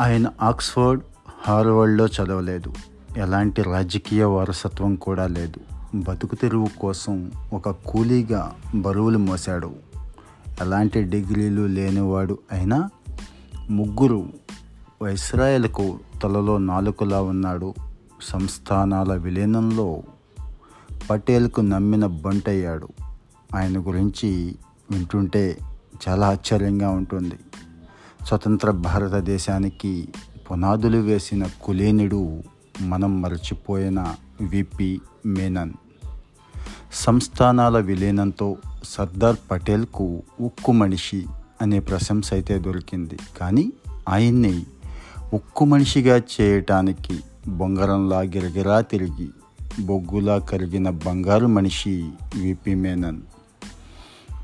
ఆయన ఆక్స్ఫర్డ్ హార్వర్డ్లో చదవలేదు. ఎలాంటి రాజకీయ వారసత్వం కూడా లేదు. బతుకు తెరువు కోసం ఒక కూలీగా బరువులు మోశాడు. ఎలాంటి డిగ్రీలు లేనివాడు అయినా ముగ్గురు వైస్రాయలకు తలలో నాలుకలా ఉన్నాడు. సంస్థానాల విలీనంలో పటేల్కు నమ్మిన బంటయ్యాడు. ఆయన గురించి వింటుంటే చాలా ఆశ్చర్యంగా ఉంటుంది. స్వతంత్ర భారతదేశానికి పునాదులు వేసిన కులేనుడు మనం మరచిపోయిన విపి మేనన్. సంస్థానాల విలీనంతో సర్దార్ పటేల్కు ఉక్కు మనిషి అనే ప్రశంస అయితే దొరికింది. కానీ ఆయన్ని ఉక్కు మనిషిగా చేయటానికి బొంగరంలా గిరగిరా తిరిగి బొగ్గులా కరిగిన బంగారు మనిషి విపి మేనన్.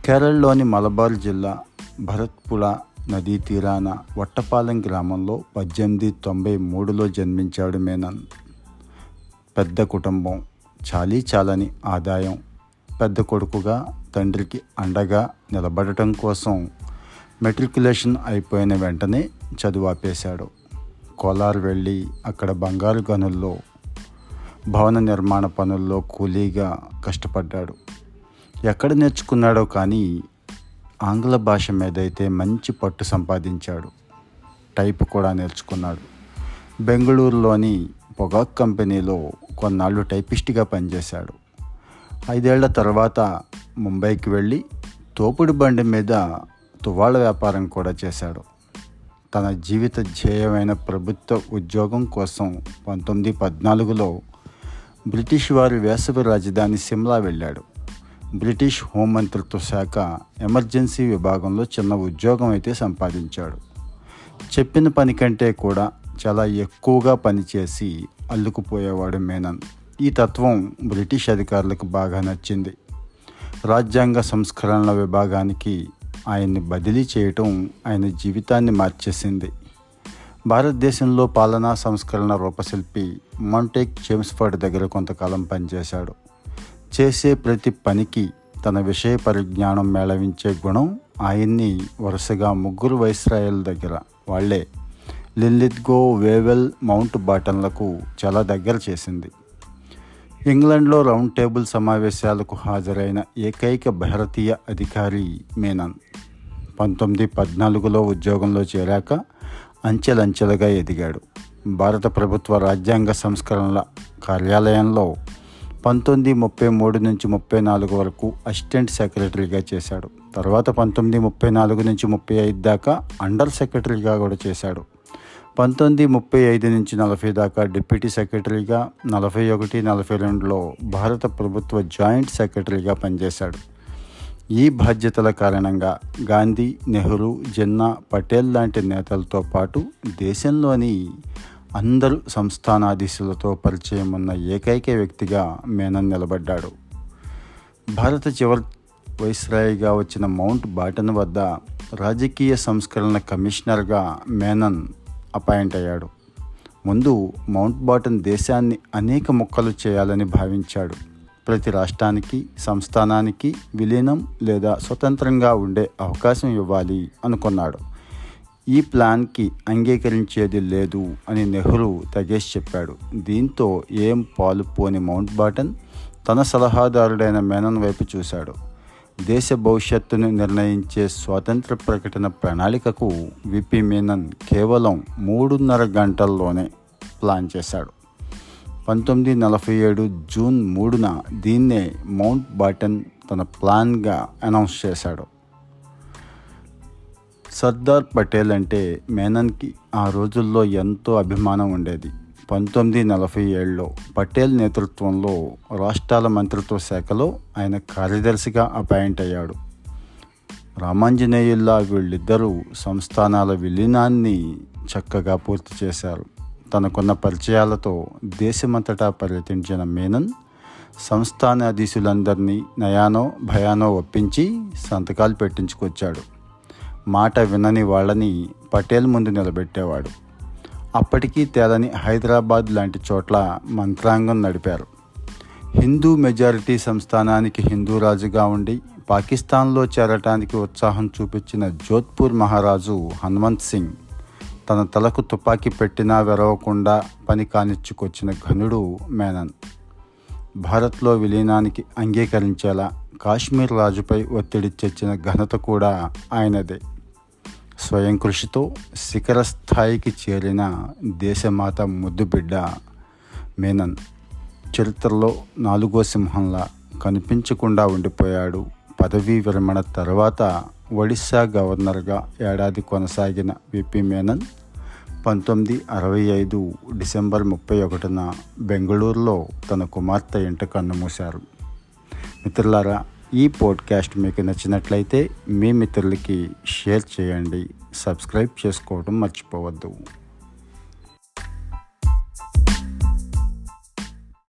కేరళలోని మలబార్ జిల్లా భరత్పుళ నదీ తీరాన వట్టపాలెం గ్రామంలో పద్దెనిమిది తొంభై మూడులో జన్మించాడు మేనన్. పెద్ద కుటుంబం చాలీ చాలని ఆదాయం పెద్ద కొడుకుగా తండ్రికి అండగా నిలబడటం కోసం మెట్రికులేషన్ అయిపోయిన వెంటనే చదువు ఆపేశాడు. కోలార్ వెళ్ళి అక్కడ బంగారు గనుల్లో భవన నిర్మాణ పనుల్లో కూలీగా కష్టపడ్డాడు. ఎక్కడ నేర్చుకున్నాడో కానీ ఆంగ్ల భాష మీద అయితే మంచి పట్టు సంపాదించాడు. టైప్ కూడా నేర్చుకున్నాడు. బెంగళూరులోని పొగాక్ కంపెనీలో కొన్నాళ్ళు టైపిస్ట్గా పనిచేశాడు. ఐదేళ్ళ తర్వాత ముంబైకి వెళ్ళి తోపుడు బండి మీద తువాళ్ళ వ్యాపారం కూడా చేశాడు. తన జీవిత ధ్యేయమైన ప్రభుత్వ ఉద్యోగం కోసం పంతొమ్మిది పద్నాలుగులో బ్రిటిష్ వారి వేసవి రాజధాని సిమ్లా వెళ్ళాడు. బ్రిటిష్ హోంమంత్రిత్వ శాఖ ఎమర్జెన్సీ విభాగంలో చిన్న ఉద్యోగం అయితే సంపాదించాడు. చెప్పిన పని కంటే కూడా చాలా ఎక్కువగా పనిచేసి అల్లుకుపోయేవాడు మేనన్. ఈ తత్వం బ్రిటిష్ అధికారులకు బాగా నచ్చింది. రాజ్యాంగ సంస్కరణల విభాగానికి ఆయన్ని బదిలీ చేయటం ఆయన జీవితాన్ని మార్చేసింది. భారతదేశంలో పాలనా సంస్కరణ రూపశిల్పి మాంటేక్ జేమ్స్ఫర్డ్ దగ్గర కొంతకాలం పనిచేశాడు. చేసే ప్రతి పనికి తన విషయ పరిజ్ఞానం మేళవించే గుణం ఆయన్ని వరుసగా ముగ్గురు వైస్రాయల దగ్గర వాళ్ళే లిల్లిద్గో వేవెల్ మౌంట్ బాటన్లకు చాలా దగ్గర చేసింది. ఇంగ్లండ్లో రౌండ్ టేబుల్ సమావేశాలకు హాజరైన ఏకైక భారతీయ అధికారి మేనన్. పంతొమ్మిది పద్నాలుగులో ఉద్యోగంలో చేరాక అంచెలంచెలుగా ఎదిగాడు. భారత ప్రభుత్వ రాజ్యాంగ సంస్కరణల కార్యాలయంలో పంతొమ్మిది ముప్పై మూడు నుంచి ముప్పై నాలుగు వరకు అసిస్టెంట్ సెక్రటరీగా చేశాడు. తర్వాత పంతొమ్మిది ముప్పై నాలుగు నుంచి ముప్పై ఐదు దాకా అండర్ సెక్రటరీగా కూడా చేశాడు. పంతొమ్మిది ముప్పై ఐదు నుంచి నలభై దాకా డిప్యూటీ సెక్రటరీగా నలభై ఒకటి నలభై రెండులో భారత ప్రభుత్వ జాయింట్ సెక్రటరీగా పనిచేశాడు. ఈ బాధ్యతల కారణంగా గాంధీ నెహ్రూ జిన్నా పటేల్ లాంటి నేతలతో పాటు దేశంలోని అందరు సంస్థానాధీశులతో పరిచయం ఉన్న ఏకైక వ్యక్తిగా మేనన్ నిలబడ్డాడు. భారత చివరి వైస్రాయిగా వచ్చిన మౌంట్ బాటన్ వద్ద రాజకీయ సంస్కరణ కమిషనర్గా మేనన్ అపాయింట్ అయ్యాడు. ముందు మౌంట్ బాటన్ దేశాన్ని అనేక ముక్కలు చేయాలని భావించాడు. ప్రతి రాష్ట్రానికి సంస్థానానికి విలీనం లేదా స్వతంత్రంగా ఉండే అవకాశం ఇవ్వాలి అనుకున్నాడు. ఈ ప్లాన్కి అంగీకరించేది లేదు అని నెహ్రూ తగేసి చెప్పాడు. దీంతో ఏం పాలుపోని మౌంట్ బాటన్ తన సలహాదారుడైన మేనన్ వైపు చూశాడు. దేశ భవిష్యత్తును నిర్ణయించే స్వాతంత్ర ప్రకటన ప్రణాళికకు విపి మేనన్ కేవలం మూడున్నర గంటల్లోనే ప్లాన్ చేశాడు. పంతొమ్మిది నలభై ఏడు జూన్ మూడున దీన్నే మౌంట్ బాటన్ తన ప్లాన్గా అనౌన్స్ చేశాడు. సర్దార్ పటేల్ అంటే మేనన్కి ఆ రోజుల్లో ఎంతో అభిమానం ఉండేది. పంతొమ్మిది నలభై ఏడులో పటేల్ నేతృత్వంలో రాష్ట్రాల మంత్రిత్వ శాఖలో ఆయన కార్యదర్శిగా అపాయింట్ అయ్యాడు. రామాంజనేయుల్లా వీళ్ళిద్దరూ సంస్థానాల విలీనాన్ని చక్కగా పూర్తి చేశారు. తనకున్న పరిచయాలతో దేశమంతటా పర్యటించిన మేనన్ సంస్థానాధీశులందరినీ నయానో భయానో ఒప్పించి సంతకాలు పెట్టించుకొచ్చాడు. మాట వినని వాళ్ళని పటేల్ ముందు నిలబెట్టేవాడు. అప్పటికీ తేలని హైదరాబాద్ లాంటి చోట్ల మంత్రాంగం నడిపారు. హిందూ మెజారిటీ సంస్థానానికి హిందూ రాజుగా ఉండి పాకిస్తాన్లో చేరటానికి ఉత్సాహం చూపించిన జోధ్పూర్ మహారాజు హనుమంత్ సింగ్ తన తలకు తుపాకీ పెట్టినా వెరవకుండా పని కానిచ్చుకొచ్చిన ఘనుడు మేనన్. భారత్లో విలీనానికి అంగీకరించేలా కాశ్మీర్ రాజుపై ఒత్తిడి తెచ్చిన ఘనత కూడా ఆయనదే. స్వయం కృషితో శిఖర స్థాయికి చేరిన దేశమాత ముద్దుబిడ్డ మేనన్ చరిత్రలో నాలుగో సింహంలా కనిపించకుండా ఉండిపోయాడు. పదవీ విరమణ తర్వాత ఒడిశా గవర్నర్గా ఏడాది కొనసాగిన విపి మేనన్ పంతొమ్మిది అరవై ఐదు డిసెంబర్ ముప్పై ఒకటిన బెంగళూరులో తన కుమార్తె ఇంట కన్నుమూశారు మిత్రులారా ఈ పోడ్కాస్ట్ మీకు నచ్చినట్లయితే మీ మిత్రులకి షేర్ చేయండి. సబ్స్క్రైబ్ చేసుకోవడం మర్చిపోవద్దు.